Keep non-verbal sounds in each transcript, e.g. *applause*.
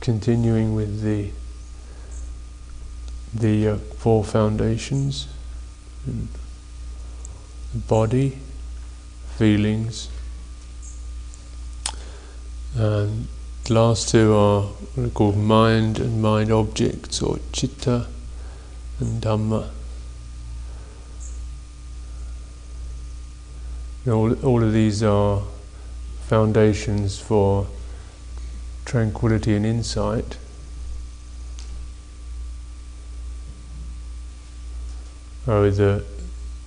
continuing with the the uh, four foundations the body, feelings, and the last two are what are called mind and mind objects, or chitta and dhamma. All, all of these are foundations for tranquility and insight. Oh, the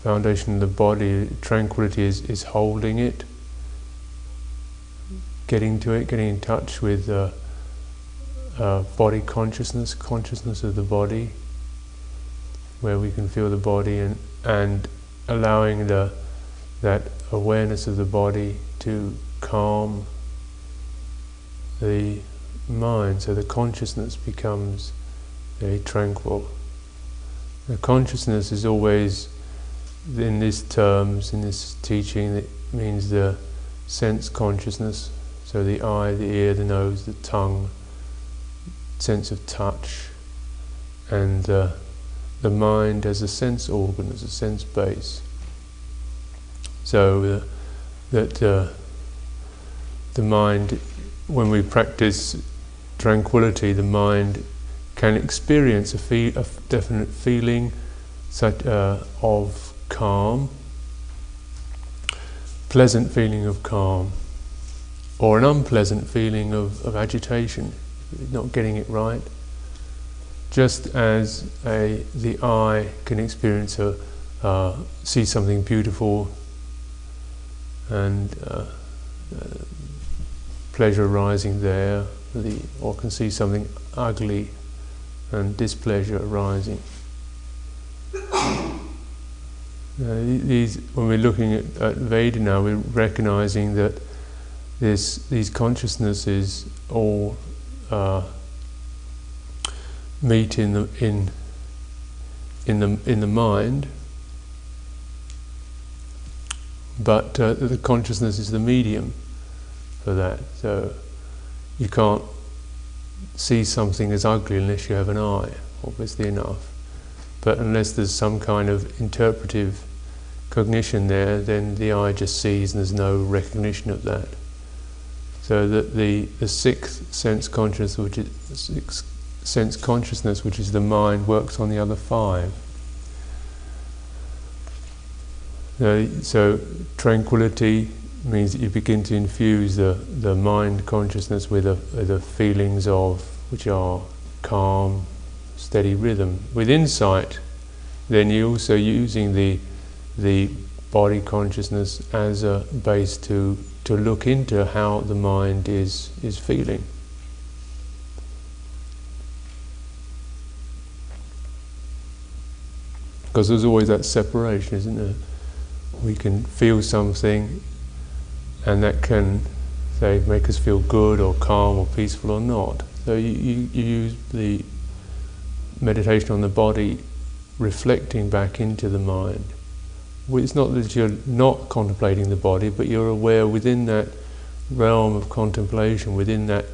foundation of the body, tranquility is, is holding it, getting to it, getting in touch with uh, uh, body consciousness, consciousness of the body, where we can feel the body and, and allowing the, that awareness of the body to calm the mind, so the consciousness becomes very tranquil. The consciousness is always in these terms, in this teaching, it means the sense consciousness, so the eye, the ear, the nose, the tongue, sense of touch, and uh, the mind as a sense organ, as a sense base. So uh, that uh, the mind, when we practice tranquility, the mind can experience a, a definite feeling such, uh, of calm, pleasant feeling of calm, or an unpleasant feeling of, of agitation, not getting it right. Just as a, the eye can experience a, uh, see something beautiful and uh, uh, pleasure arising there, the, or can see something ugly and displeasure arising. Uh, these, when we're looking at, at Vedana, we're recognizing that this, these consciousnesses all uh, meet in the in in the in the mind, but uh, the consciousness is the medium for that. So you can't see something as ugly unless you have an eye, obviously enough. But unless there's some kind of interpretive cognition there, then the eye just sees and there's no recognition of that. So that the, the sixth sense consciousness, which is sense consciousness, which is the mind, works on the other five. So tranquility means that you begin to infuse the, the mind consciousness with the, the feelings of which are calm, steady rhythm. With insight, then you're also using the the body consciousness as a base to to look into how the mind is is feeling. Because there's always that separation, isn't there? We can feel something, and that can, say, make us feel good or calm or peaceful or not. So you, you, you use the meditation on the body reflecting back into the mind it's not that you're not contemplating the body, but you're aware within that realm of contemplation, within that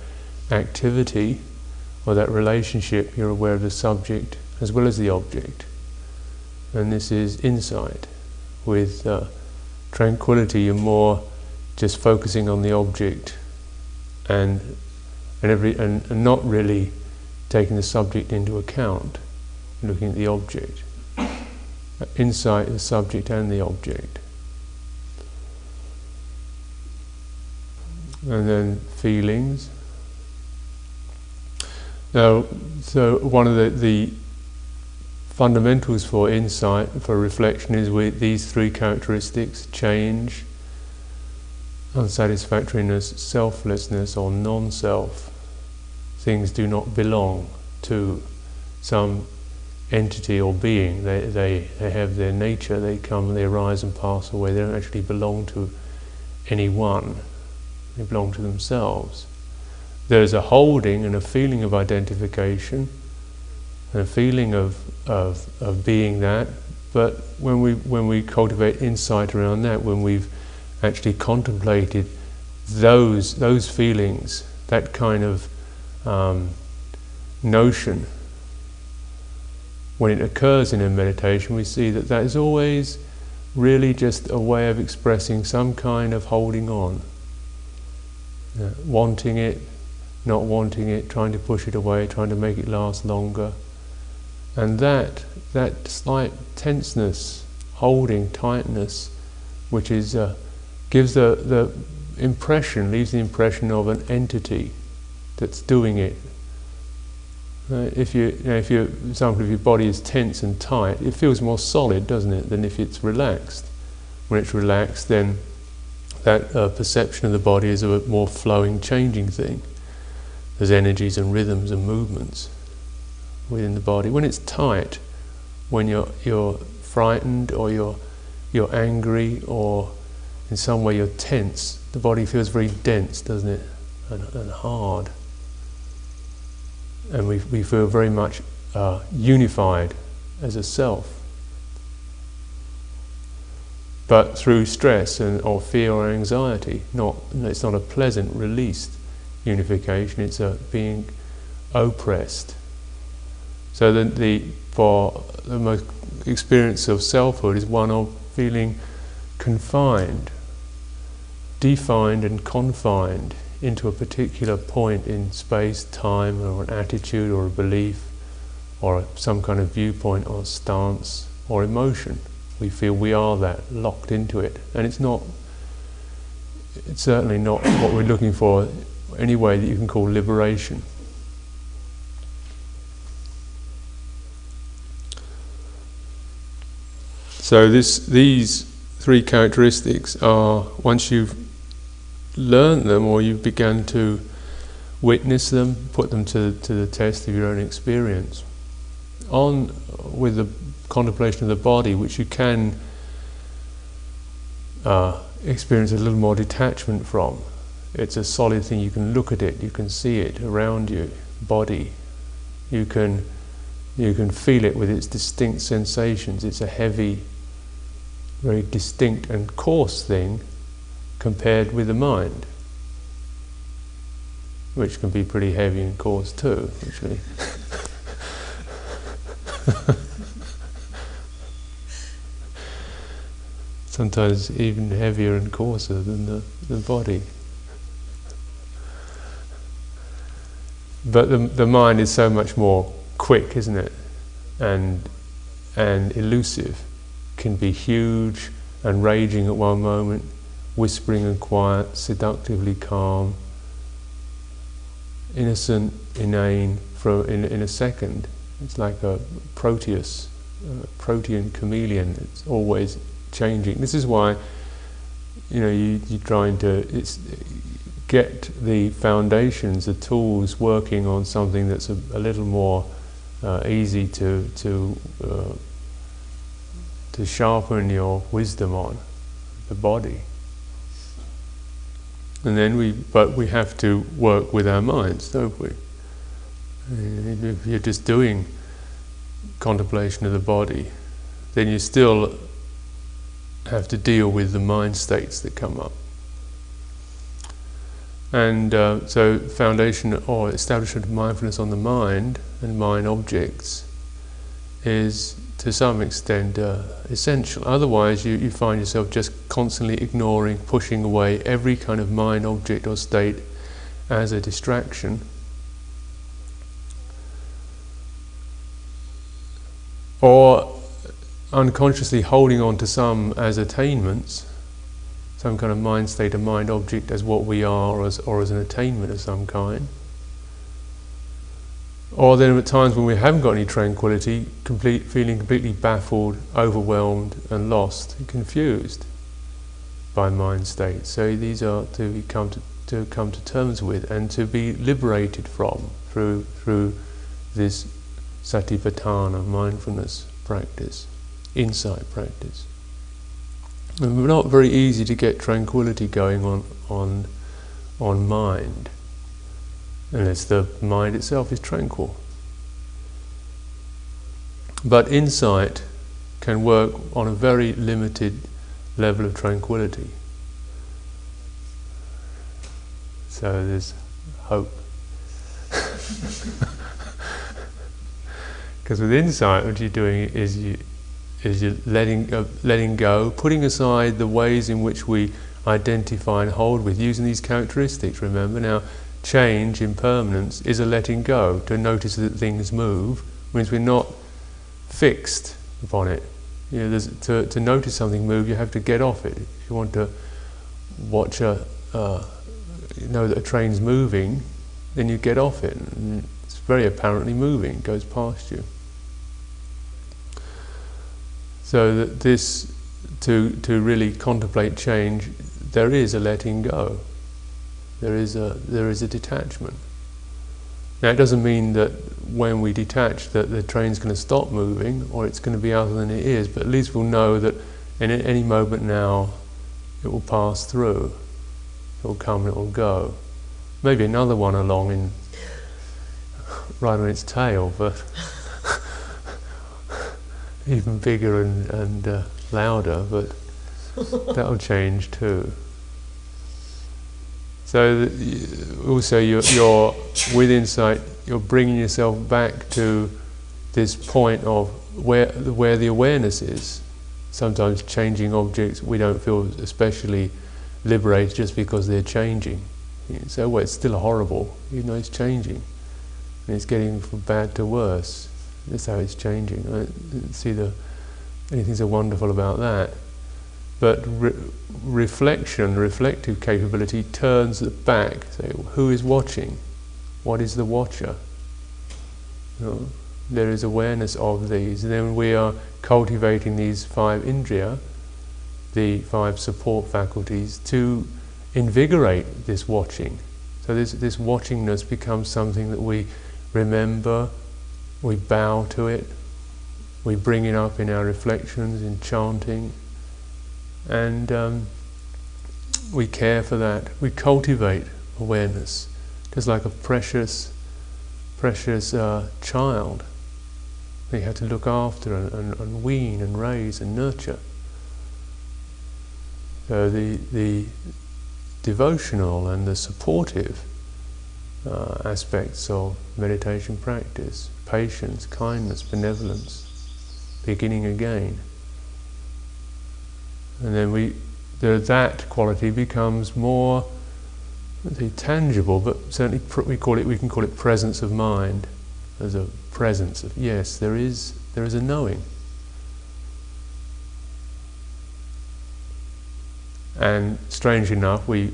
activity or that relationship, you're aware of the subject as well as the object. And this is insight. With uh, tranquility, you're more just focusing on the object and and every and, and not really taking the subject into account, looking at the object uh, insight, the subject and the object. And then feelings. Now, so one of the, the fundamentals for insight, for reflection, is with these three characteristics change, unsatisfactoriness, selflessness, or non self. Things do not belong to some entity or being. They, they, they have their nature, they come, they arise and pass away. They don't actually belong to anyone, they belong to themselves. There's a holding and a feeling of identification, and a feeling of, of, of being that, but when we, when we cultivate insight around that, when we've actually contemplated those, those feelings, that kind of um, notion, when it occurs in a meditation, we see that that is always really just a way of expressing some kind of holding on. Uh, wanting it, not wanting it, trying to push it away, trying to make it last longer. And that, that slight tenseness, holding, tightness, which is, uh, gives the, the impression, leaves the impression of an entity that's doing it. Uh, if you, you know, if you, for example, if your body is tense and tight, it feels more solid, doesn't it, than if it's relaxed. When it's relaxed, then that uh, perception of the body is a more flowing, changing thing. There's energies and rhythms and movements within the body. When it's tight, when you're you're frightened or you're you're angry or in some way you're tense, the body feels very dense, doesn't it? And, and hard. And we, we feel very much uh, unified as a self. But through stress and, or fear or anxiety, not, it's not a pleasant, released unification, it's a being oppressed. So the, the, for the most experience of selfhood is one of feeling confined, defined and confined into a particular point in space, time, or an attitude, or a belief, or some kind of viewpoint, or stance, or emotion. We feel we are that, locked into it. And it's not, it's certainly not what we're looking for, any way that you can call liberation. So this, these three characteristics are, once you've learned them or you've begun to witness them, put them to, to the test of your own experience, on with the contemplation of the body, which you can uh, experience a little more detachment from. It's a solid thing, you can look at it, you can see it around you, body. You can, you can feel it with its distinct sensations. It's a heavy, very distinct and coarse thing compared with the mind, which can be pretty heavy and coarse too, actually. *laughs* Sometimes even heavier and coarser than the, the body. But the, the mind is so much more quick, isn't it? And, and elusive can be huge and raging at one moment, whispering and quiet, seductively calm, innocent, inane for in, in a second. It's like a Proteus, a protean chameleon. It's always changing. This is why, you know, you, you're trying to get the foundations, the tools working on something that's a, a little more uh, easy to to uh, to sharpen your wisdom on the body. And then we, but we have to work with our minds, don't we? If you're just doing contemplation of the body, then you still have to deal with the mind states that come up. And uh, so, foundation or establishment of mindfulness on the mind and mind objects is to some extent uh, essential. Otherwise, you, you find yourself just constantly ignoring, pushing away every kind of mind object or state as a distraction. Or unconsciously holding on to some as attainments, some kind of mind state, a mind object as what we are, or as, or as an attainment of some kind. Or then at times when we haven't got any tranquility, complete, feeling completely baffled, overwhelmed, and lost, and confused by mind states. So these are to come to, to come to terms with and to be liberated from through through this satipatthana mindfulness practice, insight practice. And it's not very easy to get tranquility going on on on mind unless the mind itself is tranquil. But insight can work on a very limited level of tranquility. So there's hope. *laughs* Because with insight, what you're doing is you is you letting uh, letting go, putting aside the ways in which we identify and hold with, using these characteristics. Remember now, change, impermanence is a letting go. To notice that things move means we're not fixed upon it. You know, to to notice something move, you have to get off it. If you want to watch a uh, you know that a train's moving, then you get off it. It's very apparently moving, goes past you. So that this, to, to really contemplate change, there is a letting go. There is a, there is a detachment. Now it doesn't mean that when we detach that the train's going to stop moving or it's going to be other than it is, but at least we'll know that in any moment now it will pass through. It will come and it will go. Maybe another one along in right on its tail, but *laughs* even bigger and, and uh, louder, but that'll change too. So also you're, you're, with insight, you're bringing yourself back to this point of where where the awareness is. Sometimes changing objects we don't feel especially liberated just because they're changing. So well, it's still horrible, even though it's changing, and it's getting from bad to worse. That's how it's changing. I see the anything so wonderful about that. But re reflection, reflective capability turns back. Say, who is watching? What is the watcher? You know, there is awareness of these. And then we are cultivating these five indriya, the five support faculties, to invigorate this watching. So this, this watchingness becomes something that we remember, we bow to it, we bring it up in our reflections, in chanting, and um, we care for that. We cultivate awareness, just like a precious, precious uh, child. We have to look after and, and, and wean and raise and nurture. So the the devotional and the supportive uh, aspects of meditation practice patience, kindness, benevolence, beginning again. And then we, the, that quality becomes more say, tangible, but certainly we call it. We can call it presence of mind. As a presence of yes, there is there is a knowing. And strange enough, we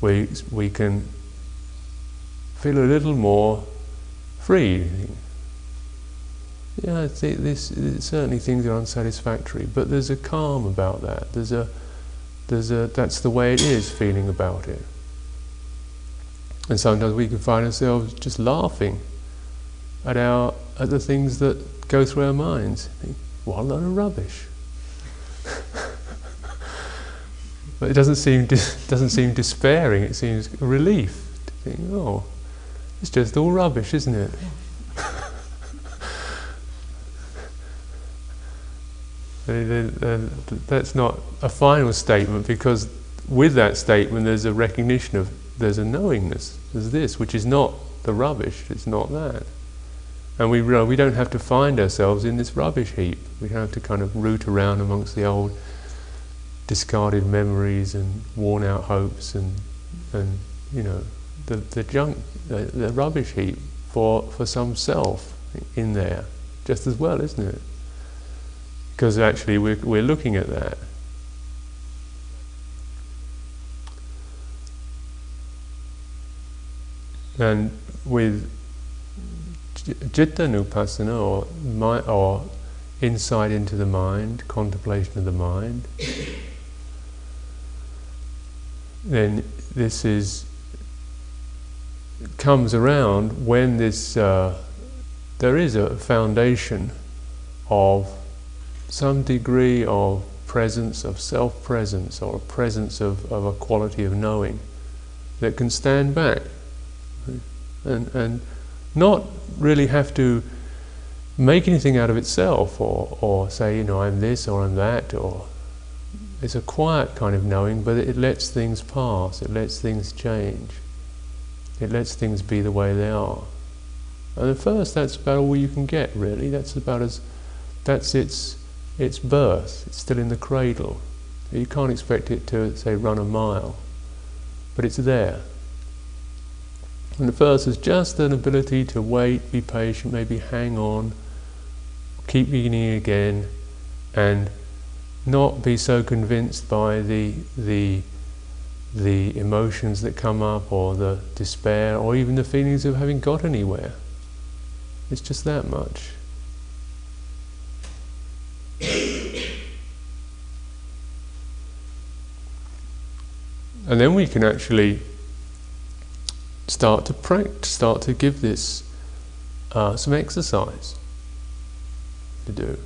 we we can feel a little more free. Yeah, this certainly things are unsatisfactory, but there's a calm about that. There's a, there's a that's the way it is feeling about it. And sometimes we can find ourselves just laughing at our at the things that go through our minds. What a lot of rubbish. *laughs* but it doesn't seem doesn't seem despairing. It seems relief to think, oh, it's just all rubbish, isn't it? Uh, that's not a final statement because with that statement there's a recognition of there's a knowingness, there's this, which is not the rubbish, it's not that. And we, we don't have to find ourselves in this rubbish heap. We don't have to kind of root around amongst the old discarded memories and worn out hopes and, and you know, the, the junk, the, the rubbish heap for, for some self in there, just as well, isn't it? Because actually we're, we're looking at that. And with Citta Nupassana, or, my, or insight into the mind, contemplation of the mind, then this is comes around when this uh, there is a foundation of some degree of presence of self-presence or a presence of, of a quality of knowing that can stand back and, and not really have to make anything out of itself or, or say, you know, I'm this or I'm that or it's a quiet kind of knowing, but it lets things pass, it lets things change. It lets things be the way they are. And at first, that's about all you can get, really. That's about as, that's its, its birth. It's still in the cradle. You can't expect it to, say, run a mile, but it's there. And the first, is just an ability to wait, be patient, maybe hang on, keep beginning again, and not be so convinced by the the the emotions that come up, or the despair, or even the feelings of having got anywhere. It's just that much. And then we can actually start to practice, start to give this uh, some exercise to do.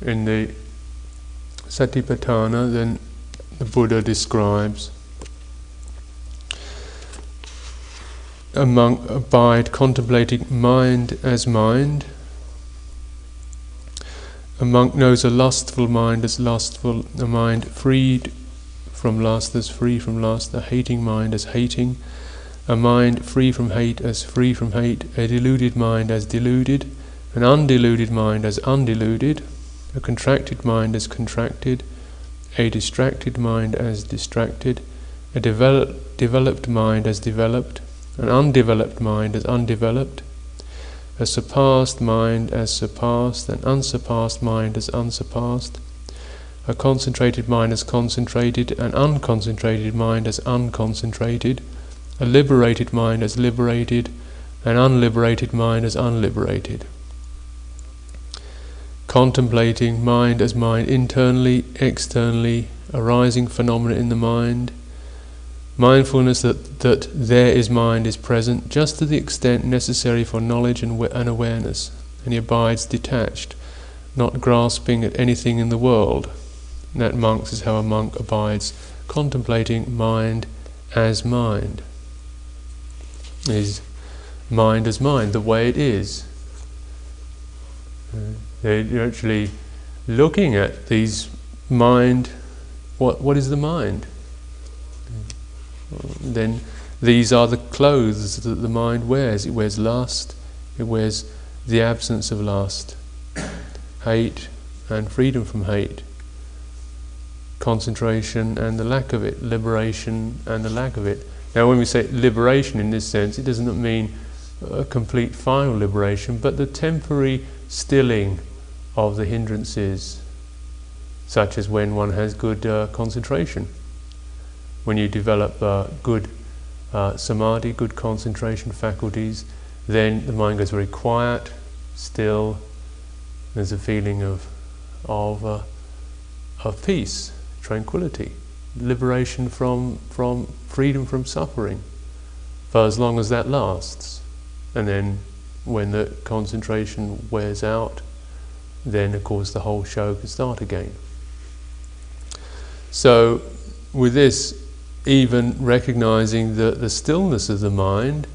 In the Satipatthana, then the Buddha describes a monk abide contemplating mind as mind. A monk knows a lustful mind as lustful, a mind freed from lust as free from lust, a hating mind as hating, a mind free from hate as free from hate, a deluded mind as deluded, an undeluded mind as undeluded, a contracted mind as contracted, a distracted mind as distracted, a develop, developed mind as developed, an undeveloped mind as undeveloped, a surpassed mind as surpassed, an unsurpassed mind as unsurpassed, a concentrated mind as concentrated, an unconcentrated mind as unconcentrated, a liberated mind as liberated, an unliberated mind as unliberated. Contemplating mind as mind internally, externally, arising phenomena in the mind, Mindfulness that, that there is mind is present just to the extent necessary for knowledge and, and awareness, and he abides detached, not grasping at anything in the world. And that, monks, is how a monk abides, contemplating mind as mind. Is mind as mind, the way it is. Uh, they're actually looking at these mind. What what is the mind? Then these are the clothes that the mind wears. It wears lust, it wears the absence of lust, hate and freedom from hate, concentration and the lack of it, liberation and the lack of it. Now, when we say liberation in this sense, it does not mean a complete final liberation, but the temporary stilling of the hindrances, such as when one has good uh, concentration when you develop uh, good uh, samadhi, good concentration faculties, then the mind goes very quiet, still. There's a feeling of of uh, of peace, tranquility, liberation from from freedom from suffering, for as long as that lasts. And then, when the concentration wears out, then of course the whole show can start again. So, with this even recognizing the, the stillness of the mind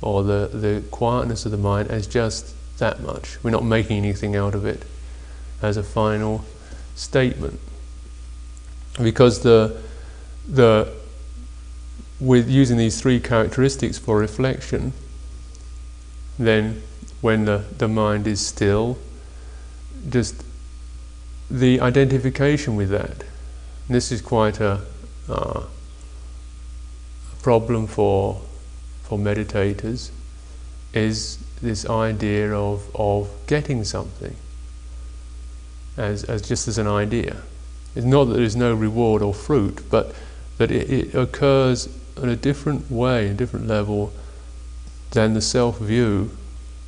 or the, the quietness of the mind as just that much. We're not making anything out of it as a final statement. Because the, the, with using these three characteristics for reflection, then when the, the mind is still, just the identification with that. this is quite a uh, problem for for meditators is this idea of, of getting something as, as just as an idea. It's not that there's no reward or fruit, but that it, it occurs in a different way, a different level than the self view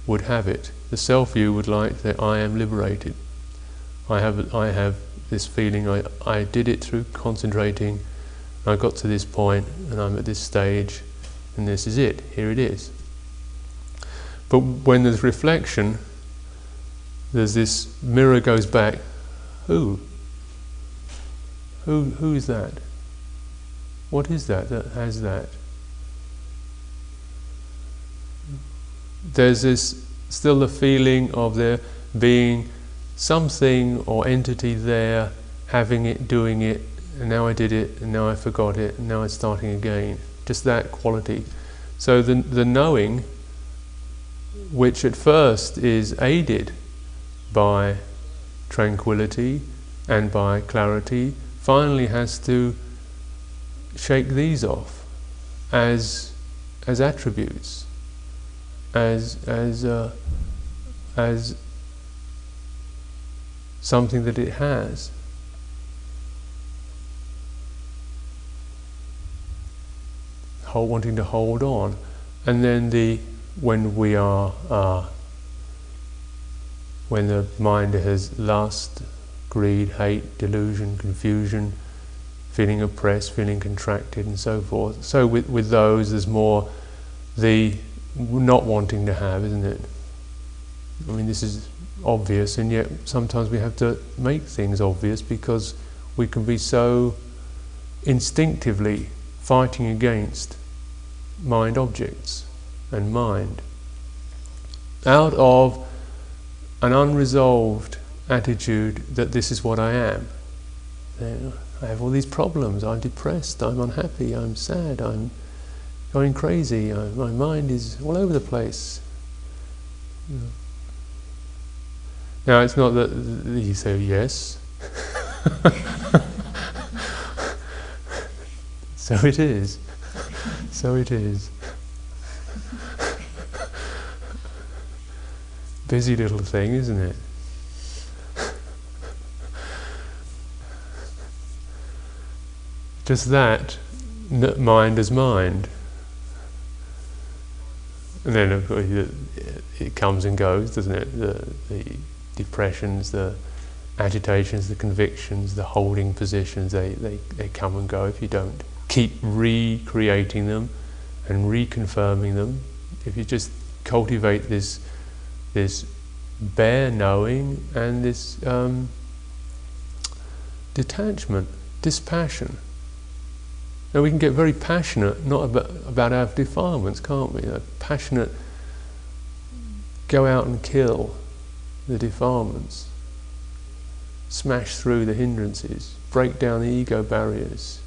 would have it. The self view would like that I am liberated. I have I have this feeling I, I did it through concentrating I got to this point and I'm at this stage and this is it, here it is. But when there's reflection, there's this mirror goes back, who? Who who is that? What is that that has that? There's this still the feeling of there being something or entity there, having it, doing it, and now I did it, and now I forgot it, and now it's starting again. Just that quality. So the, the knowing, which at first is aided by tranquility and by clarity, finally has to shake these off as as attributes, as as uh, as something that it has. Hold, wanting to hold on, and then the when we are uh, when the mind has lust, greed, hate, delusion, confusion, feeling oppressed, feeling contracted, and so forth. So with with those, there's more the not wanting to have, isn't it? I mean, this is obvious, and yet sometimes we have to make things obvious because we can be so instinctively fighting against mind objects and mind out of an unresolved attitude that this is what I am. I have all these problems. I'm depressed. I'm unhappy. I'm sad. I'm going crazy. I, my mind is all over the place. Now, it's not that you say yes. *laughs* so it is. So it is. Busy little thing, isn't it? Just that, mind as mind. And then of course, it comes and goes, doesn't it? The, the depressions, the agitations, the convictions, the holding positions, they, they, they come and go if you don't keep recreating them and reconfirming them. If you just cultivate this, this bare knowing and this um, detachment, dispassion. Now we can get very passionate, not about, about our defilements, can't we? Passionate, go out and kill the defilements, smash through the hindrances, break down the ego barriers,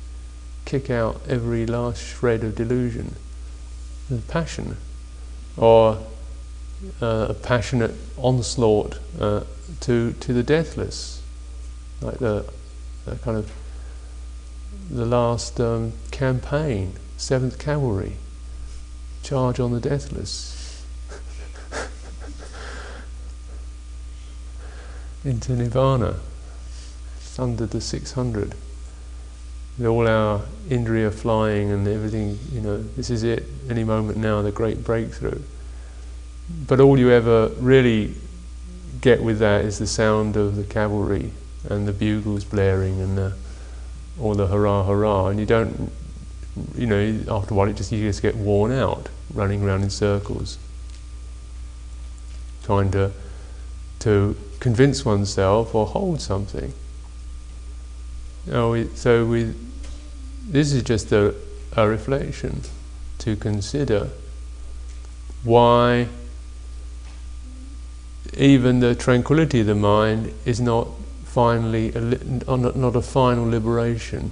kick out every last shred of delusion, the passion, or uh, a passionate onslaught uh, to to the deathless, like the, the kind of the last um, campaign, Seventh Cavalry, charge on the deathless. *laughs* into nirvana, under the 600. All our indriya flying and everything, you know, this is it, any moment now, the great breakthrough. But all you ever really get with that is the sound of the cavalry and the bugles blaring and the or the hurrah hurrah, and you don't, you know, after a while it just you just get worn out, running around in circles, trying to to convince oneself or hold something. Oh, so we, this is just a, a reflection to consider why even the tranquility of the mind is not finally a li- not a final liberation.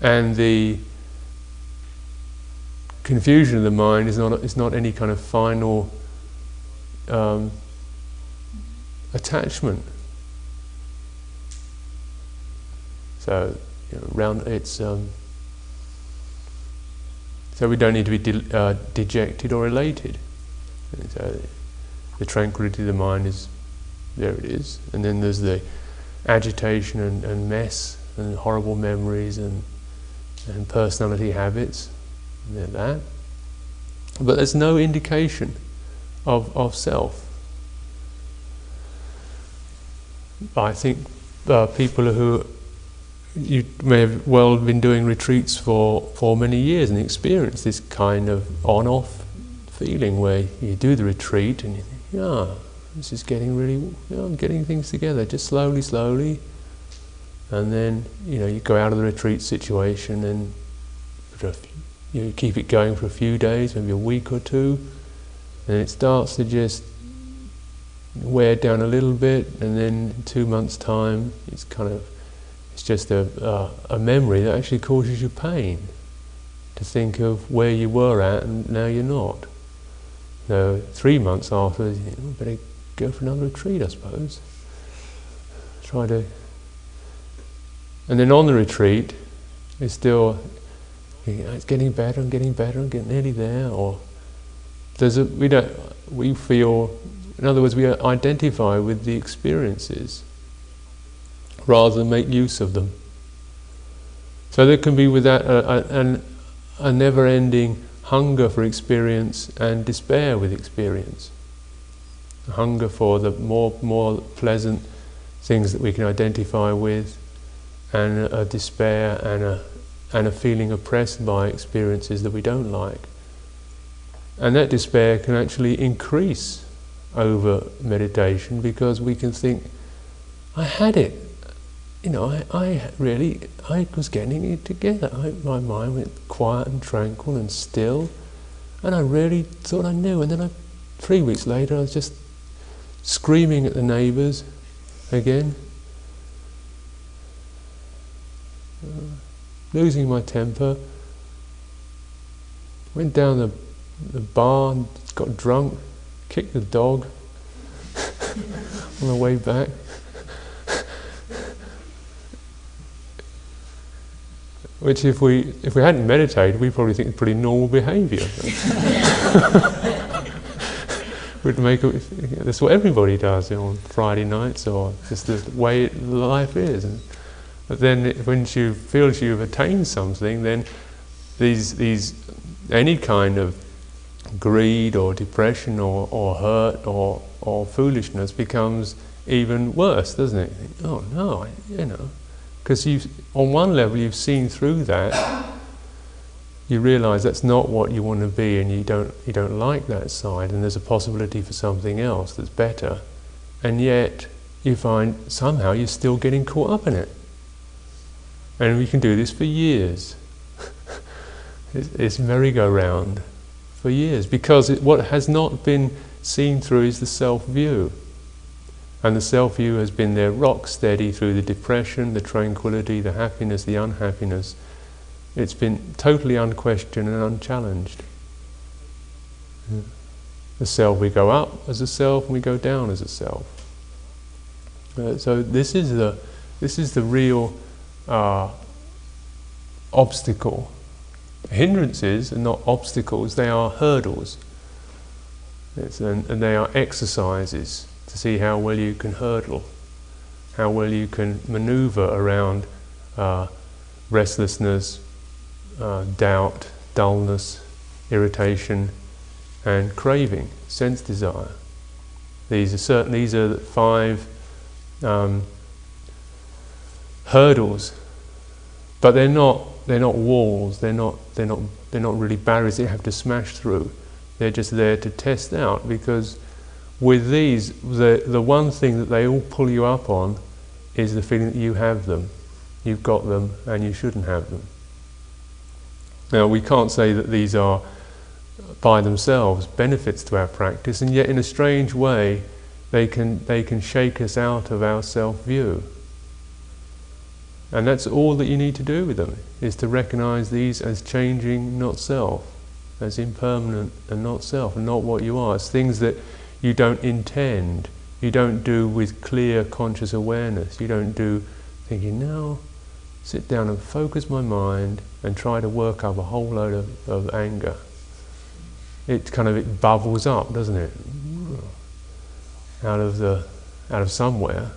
And the confusion of the mind is not is not any kind of final um, attachment. So you know, round it's um, so we don't need to be de- uh, dejected or elated. So the tranquility of the mind is there it is. And then there's the agitation and, and mess and horrible memories and, and personality habits. And that. But there's no indication of, of self. I think people who you may have well been doing retreats for, for many years and experience this kind of on-off feeling where you do the retreat and you think, yeah, this is getting really, yeah, I'm getting things together, just slowly, slowly. And then, you know, you go out of the retreat situation and you keep it going for a few days, maybe a week or two. and it starts to just wear down a little bit, and then two months' time, it's kind of it's just a, uh, a memory that actually causes you pain to think of where you were at and now you're not. So three months after, you oh, better go for another retreat, I suppose. Try to, and then on the retreat, it's still it's getting better and getting better and getting nearly there. Or there's a we don't we feel, in other words, we identify with the experiences rather than make use of them. So there can be with that a, uh, uh, a, a never-ending hunger for experience and despair with experience. A hunger for the more more pleasant things that we can identify with, and a, a despair and a and a feeling oppressed by experiences that we don't like. And that despair can actually increase over meditation because we can think, I had it. You know, I, I really, I was getting it together. I, my mind went quiet and tranquil and still, and I really thought I knew. And then I, three weeks later, I was just screaming at the neighbours again. Uh, losing my temper. Went down the, the bar, got drunk, kicked the dog *laughs* on the way back. Which, if we if we hadn't meditated, we'd probably think it's pretty normal behaviour. *laughs* We'd make it, that's what everybody does you know, on Friday nights, or just the way life is. And, but then when you feel you've attained something, then these, these, any kind of greed or depression or, or hurt or, or foolishness becomes even worse, doesn't it? Oh no, I, you know, because you on one level you've seen through that. You realise that's not what you want to be, and you don't you don't like that side, and there's a possibility for something else that's better, and yet you find somehow you're still getting caught up in it. And we can do this for years. *laughs* it's, it's merry-go-round for years because it, what has not been seen through is the self-view. And the self-view has been there rock steady through the depression, the tranquility, the happiness, the unhappiness. It's been totally unquestioned and unchallenged. The self, we go up as a self and we go down as a self. Uh, so this is the, this is the real uh, obstacle. Hindrances are not obstacles, they are hurdles. An, and they are exercises to see how well you can hurdle, how well you can maneuver around uh, restlessness, uh, doubt, dullness, irritation, and craving, sense desire. These are certain. These are five um, hurdles, but they're not they're not walls. They're not they're not they're not really barriers that you have to smash through. They're just there to test out because with these, the the one thing that they all pull you up on is the feeling that you have them, you've got them, and you shouldn't have them. Now we can't say that these are by themselves benefits to our practice, and yet in a strange way, they can they can shake us out of our self view. And that's all that you need to do with them, is to recognize these as changing, not self, as impermanent and not self, and not what you are. It's things that you don't intend, you don't do with clear conscious awareness. You don't do thinking, now sit down and focus my mind and try to work up a whole load of, of anger. It kind of it bubbles up, doesn't it? Out of the out of somewhere.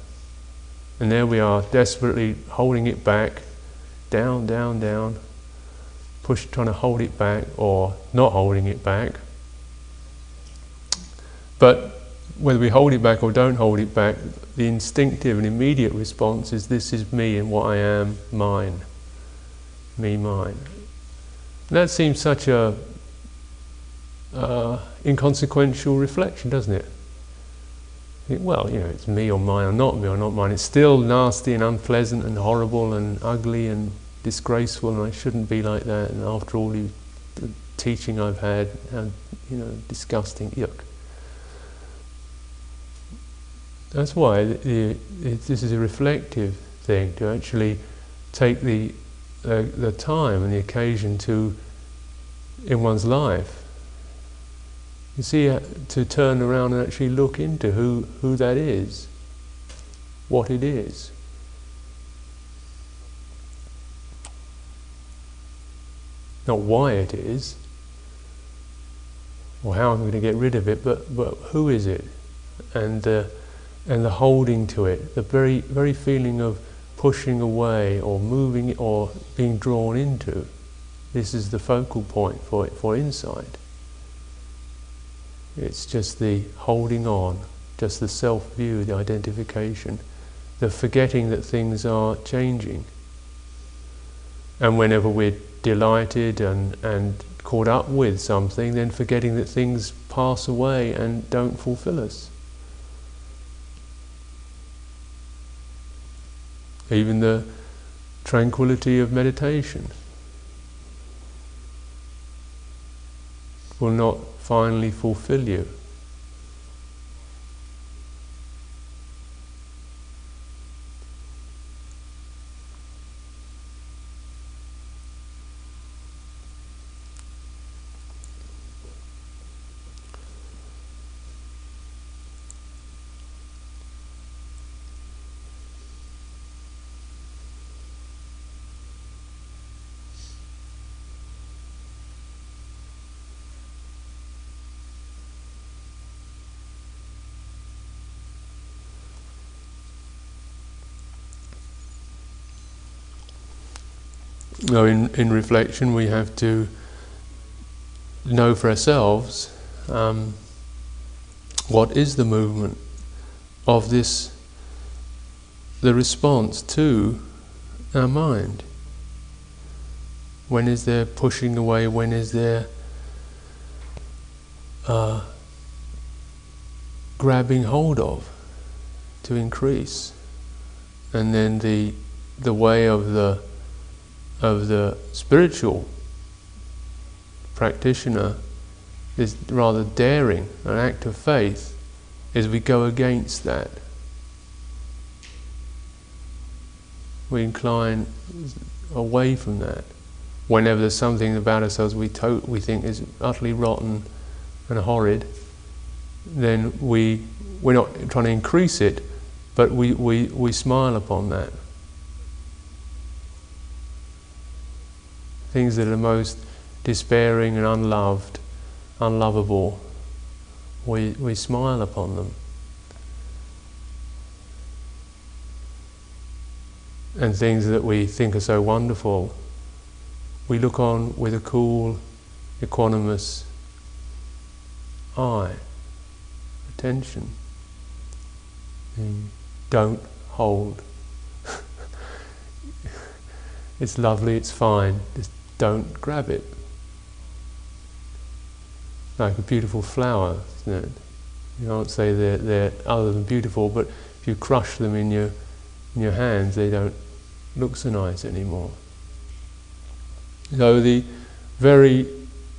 And there we are, desperately holding it back, down, down, down, push, trying to hold it back or not holding it back. But whether we hold it back or don't hold it back, the instinctive and immediate response is this is me and what I am, mine. Me, mine. And that seems such a uh, inconsequential reflection, doesn't it? Well, you know, it's me or mine or not me or not mine. It's still nasty and unpleasant and horrible and ugly and disgraceful, and I shouldn't be like that. And after all, you teaching I've had, how you know disgusting, yuck. That's why the, the, it, this is a reflective thing to actually take the uh, the time and the occasion to in one's life. You see, uh, to turn around and actually look into who, who that is, what it is. Not why it is, or how I'm going to get rid of it, but, but who is it? And, uh, and the holding to it, the very, very feeling of pushing away or moving or being drawn into. This is the focal point for, for insight. It's just the holding on, just the self view, the identification, the forgetting that things are changing. And whenever we're delighted and, and caught up with something, then forgetting that things pass away and don't fulfill us. Even the tranquility of meditation will not finally fulfill you. Know, in, in reflection, we have to know for ourselves um, what is the movement of this, the response to our mind. When is there pushing away? When is there uh, grabbing hold of to increase? And then the the way of the of the spiritual practitioner is rather daring, an act of faith, is we go against that. We incline away from that. Whenever there's something about ourselves we, to- we think is utterly rotten and horrid, then we, we're not trying to increase it, but we, we, we smile upon that. Things that are most despairing and unloved, unlovable, we, we smile upon them. And things that we think are so wonderful, we look on with a cool, equanimous eye, attention. don't hold. *laughs* it's lovely, it's fine. Just don't grab it. Like a beautiful flower, isn't it? You can't say they're, they're other than beautiful, but if you crush them in your, in your hands, they don't look so nice anymore. So the very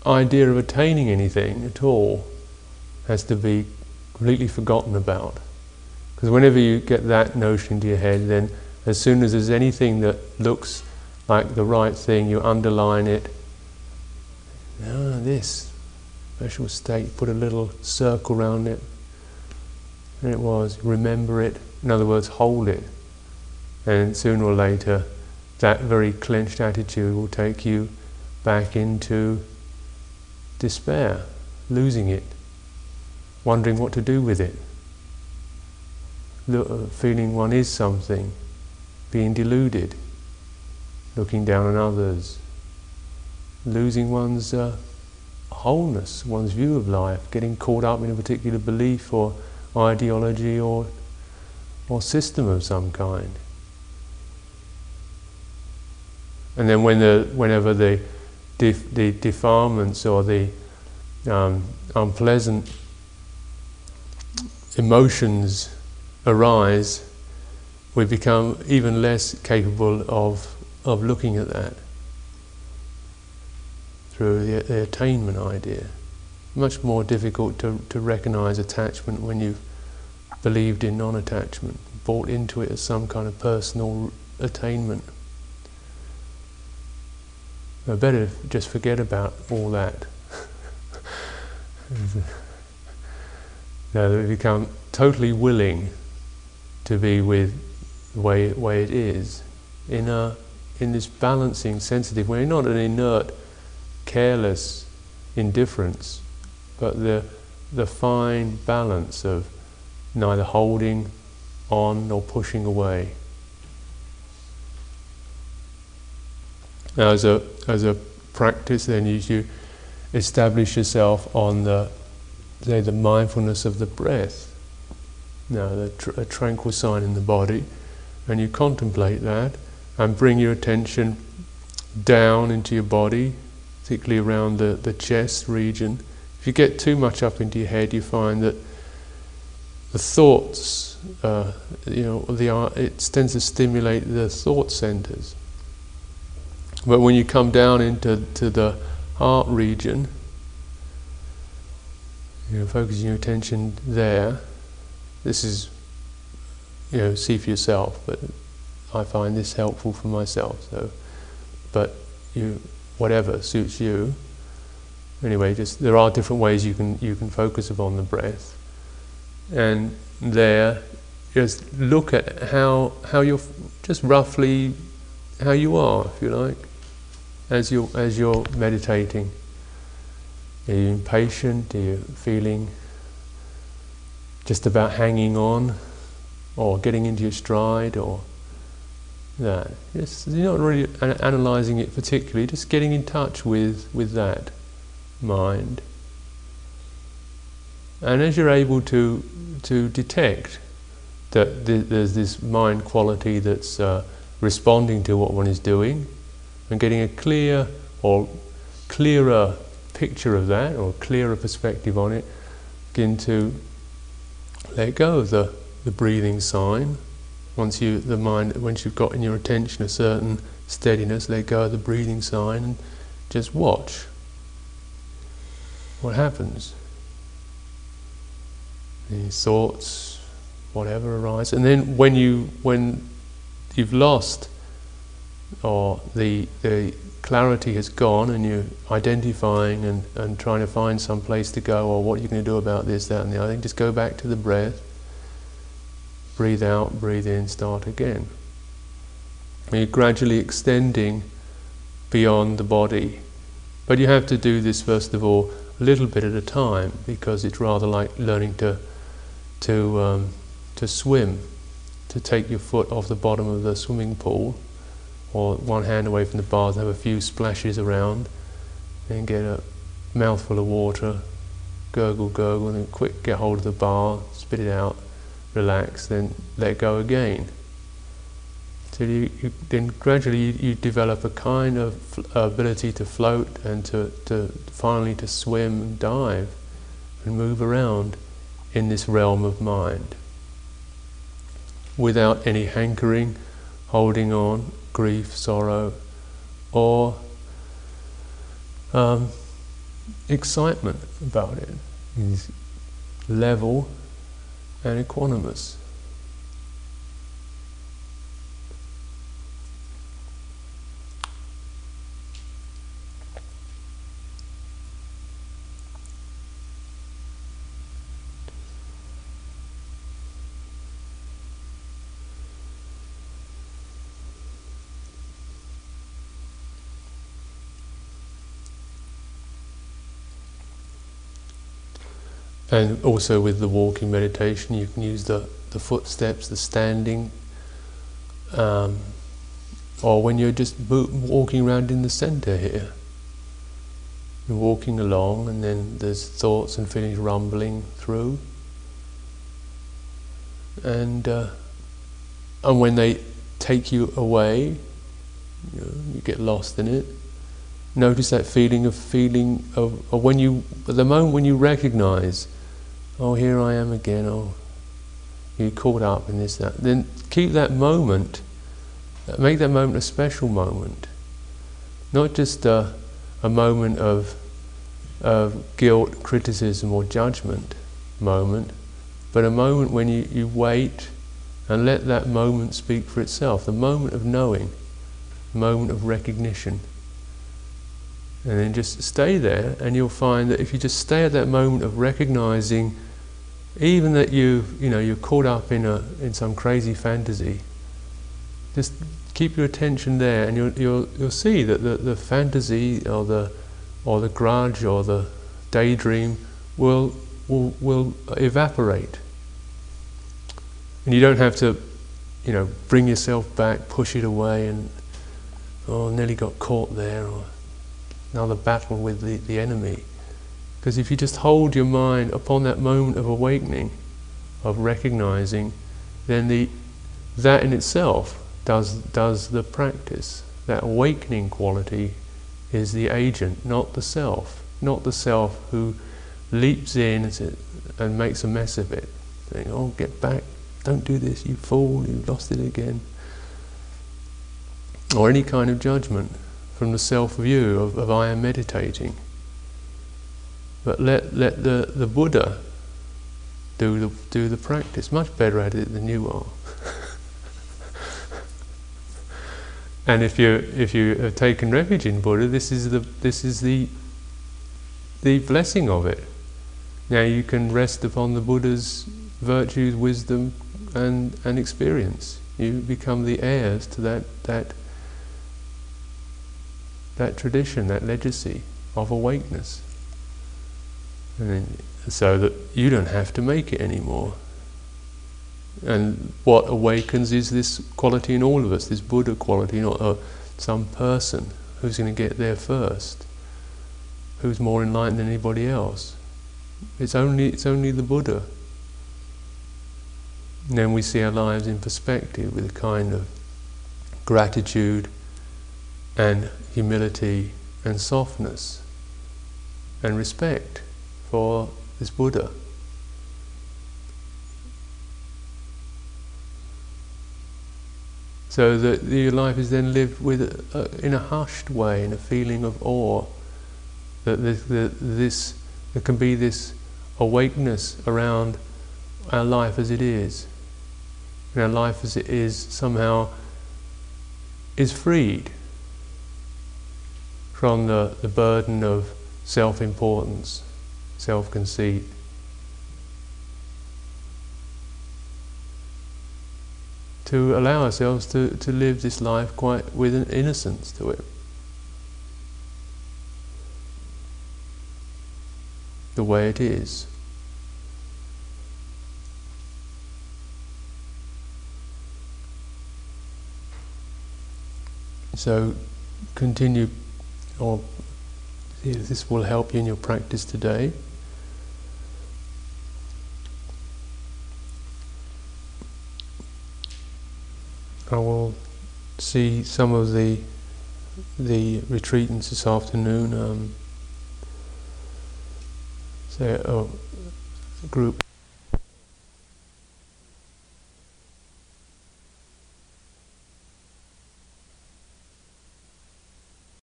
idea of attaining anything at all has to be completely forgotten about. Because whenever you get that notion into your head, then as soon as there's anything that looks like the right thing, you underline it. Ah, this special state, put a little circle around it. And it was, remember it, in other words, hold it. And sooner or later, that very clenched attitude will take you back into despair, losing it, wondering what to do with it, uh, feeling one is something, being deluded looking down on others, losing one's uh, wholeness, one's view of life, getting caught up in a particular belief or ideology or, or system of some kind. And then when the, whenever the, def, the defilements or the um, unpleasant emotions arise, we become even less capable of of looking at that. through the, the attainment idea. Much more difficult to, to recognize attachment when you've believed in non attachment, bought into it as some kind of personal attainment. I better just forget about all that. *laughs* now that we become totally willing to be with the way, way it is, in, a, in this balancing, sensitive way, not an inert, careless indifference, but the, the fine balance of neither holding on nor pushing away. Now, as a, as a practice, then you, you establish yourself on the, say, the mindfulness of the breath. Now, the tr- a tranquil sign in the body, and you contemplate that and bring your attention down into your body, particularly around the, the chest region. If you get too much up into your head, you find that the thoughts, uh, you know, the, it tends to stimulate the thought centers. But when you come down into to the heart region, you know, focusing your attention there, this is, you know, see for yourself, but I find this helpful for myself. So, but you, whatever suits you. Anyway, just there are different ways you can you can focus upon the breath, and there, just look at how how you're just roughly how you are, if you like as you're, as you're meditating? Are you impatient? Are you feeling just about hanging on or getting into your stride or that? You're not really analysing it particularly, just getting in touch with, with that mind. And as you're able to, to detect that there's this mind quality that's uh, responding to what one is doing, and getting a clear or clearer picture of that or clearer perspective on it, begin to let go of the, the breathing sign. Once you the mind once you've got in your attention a certain steadiness, let go of the breathing sign and just watch what happens. These thoughts, whatever arise. And then when you when you've lost or the, the clarity has gone and you're identifying and, and trying to find some place to go or what you're going to do about this, that, and the other, just go back to the breath. Breathe out, breathe in, start again. And you're gradually extending beyond the body. But you have to do this, first of all, a little bit at a time because it's rather like learning to, to, um, to swim, to take your foot off the bottom of the swimming pool or one hand away from the bars, have a few splashes around, then get a mouthful of water, gurgle, gurgle, and then quick get hold of the bar, spit it out, relax, then let go again. So you, you then gradually you, you, develop a kind of ability to float and to, to finally to swim and dive and move around in this realm of mind without any hankering, holding on, grief, sorrow, or um, excitement about it. He's level and equanimous. And also with the walking meditation, you can use the, the footsteps, the standing, um, or when you're just walking around in the center here. You're walking along, and then there's thoughts and feelings rumbling through. And, uh, and when they take you away, you, know, you get lost in it. Notice that feeling of feeling of, of when you, at the moment when you recognize oh, here I am again, oh, you caught up in this, that. Then keep that moment, make that moment a special moment. Not just a, a moment of, of guilt, criticism, or judgment moment, but a moment when you, you wait and let that moment speak for itself the moment of knowing, moment of recognition. And then just stay there, and you'll find that if you just stay at that moment of recognizing, even that you you know you're caught up in a in some crazy fantasy, just keep your attention there, and you'll you'll you'll see that the, the fantasy or the or the grudge or the daydream will will will evaporate. And you don't have to, you know, bring yourself back, push it away, and oh, nearly got caught there, or another battle with the, the enemy. Because if you just hold your mind upon that moment of awakening, of recognizing, then the, that in itself does, does the practice. That awakening quality is the agent, not the self. Not the self who leaps in and makes a mess of it, saying, Oh, get back, don't do this, you fool, You've lost it again. Or any kind of judgment from the self view of, of I am meditating. But let, let the, the Buddha do the, do the practice, much better at it than you are. *laughs* and if you if you have taken refuge in Buddha, this is the this is the the blessing of it. Now you can rest upon the Buddha's virtues, wisdom, and and experience. You become the heirs to that that that tradition, that legacy of awakeness. And so that you don't have to make it anymore. And what awakens is this quality in all of us, this Buddha quality, not uh, some person who's going to get there first, who's more enlightened than anybody else. It's only, it's only the Buddha. And then we see our lives in perspective with a kind of gratitude and humility and softness and respect for this Buddha. So that your life is then lived with a, in a hushed way, in a feeling of awe. That this, this, there can be this awakeness around our life as it is. And our life as it is somehow is freed from the, the burden of self importance, self conceit. To allow ourselves to, to live this life quite with an innocence to it. The way it is. So continue or this will help you in your practice today. I will see some of the the retreatants this afternoon. Um, say a group